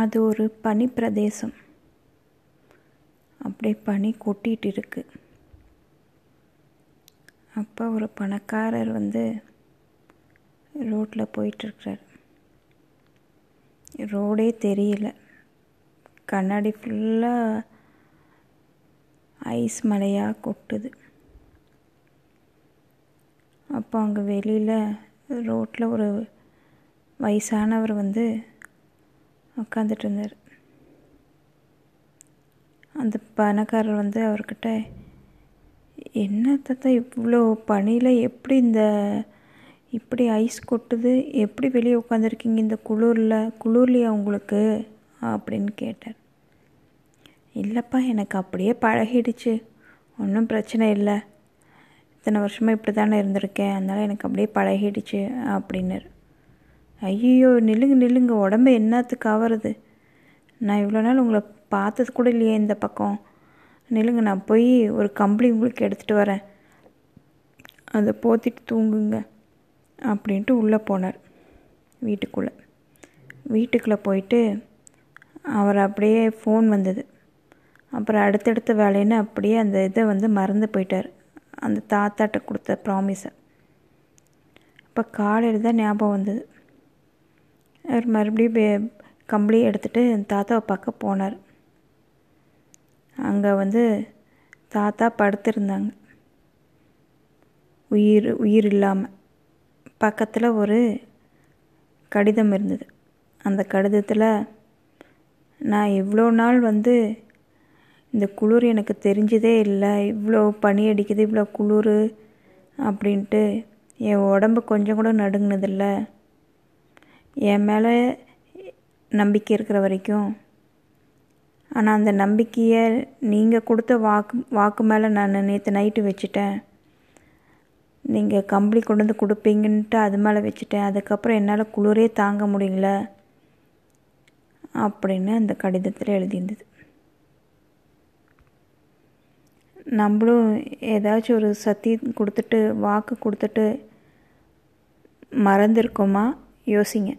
அது ஒரு பனி பிரதேசம். அப்படியே பனி கொட்டிகிட்டு இருக்கு. அப்போ ஒரு பணக்காரர் வந்து ரோட்டில் போயிட்டுருக்கிறார் ரோடே தெரியல. கண்ணாடி ஃபுல்லாக ஐஸ் மலையாக கொட்டுது. அப்போ அங்கே வெளியில் ரோட்டில் ஒரு வயசானவர் வந்து உட்காந்துட்டு இருந்தார் அந்த பணக்காரர் வந்து அவர்கிட்ட என்ன தாத்தா இவ்வளோ பனியில் எப்படி இந்த இப்படி ஐஸ் கொட்டுது? எப்படி வெளியே உட்காந்துருக்கீங்க இந்த குளிரில்? குளிர்லையா உங்களுக்கு? அப்படின்னு கேட்டார். இல்லைப்பா எனக்கு அப்படியே பழகிடுச்சு. ஒன்றும் பிரச்சனை இல்லை. இத்தனை வருஷமாக இப்படி தானே இருந்திருக்கேன். அதனால் எனக்கு அப்படியே பழகிடுச்சு அப்படின்னாரு. ஐயோ நில்லுங்க நில்லுங்க உடம்பு என்னத்துக்கு ஆவறது? நான் இவ்வளோ நாள் உங்களை பார்த்தது கூட இல்லையே இந்த பக்கம். நில்லுங்க நான் போய் ஒரு கம்பளி உங்களுக்கு எடுத்துகிட்டு வரேன். அதை போத்திட்டு தூங்குங்க அப்படின்ட்டு உள்ளே போனார் வீட்டுக்குள்ளே. வீட்டுக்குள்ளே போயிட்டு அவர் அப்படியே ஃபோன் வந்தது. அப்புறம் அடுத்தடுத்த வேலைன்னு அப்படியே அந்த இதை வந்து மறந்து போயிட்டார். அந்த தாத்தாட்ட கொடுத்த ப்ராமிஸை இப்போ காலையில் தான் ஞாபகம் வந்தது. அவர் மறுபடியும் கம்பளி எடுத்துகிட்டு தாத்தாவை பார்க்க போனார். அங்கே வந்து தாத்தா படுத்திருந்தாங்க. உயிர் உயிர் இல்லாமல் பக்கத்தில் ஒரு கடிதம் இருந்தது. அந்த கடிதத்தில் நான் இவ்வளோ நாள் வந்து இந்த குளிர் எனக்கு தெரிஞ்சதே இல்லை. இவ்வளோ பனி அடிக்குது இவ்வளோ குளிர் அப்படின்ட்டு என் உடம்பு கொஞ்சம் கூட நடுங்கினதில்லை. என் மேலே நம்பிக்கை இருக்கிற வரைக்கும். ஆனால் அந்த நம்பிக்கையை நீங்கள் கொடுத்த வாக்கு வாக்கு மேலே நான் நேற்று நைட்டு வச்சுட்டேன். நீங்கள் கம்பளி கொண்டு வந்து கொடுப்பீங்கன்ட்டு அது மேலே வச்சுட்டேன். அதுக்கப்புறம் என்னால் குளிரே தாங்க முடியல. அப்படின்னு அந்த கடிதத்தில் எழுதியிருந்தது. நம்மளும் ஏதாச்சும் ஒரு சத்தியம் கொடுத்துட்டு வாக்கு கொடுத்துட்டு மறந்துருக்கோமா? யோசிங்க.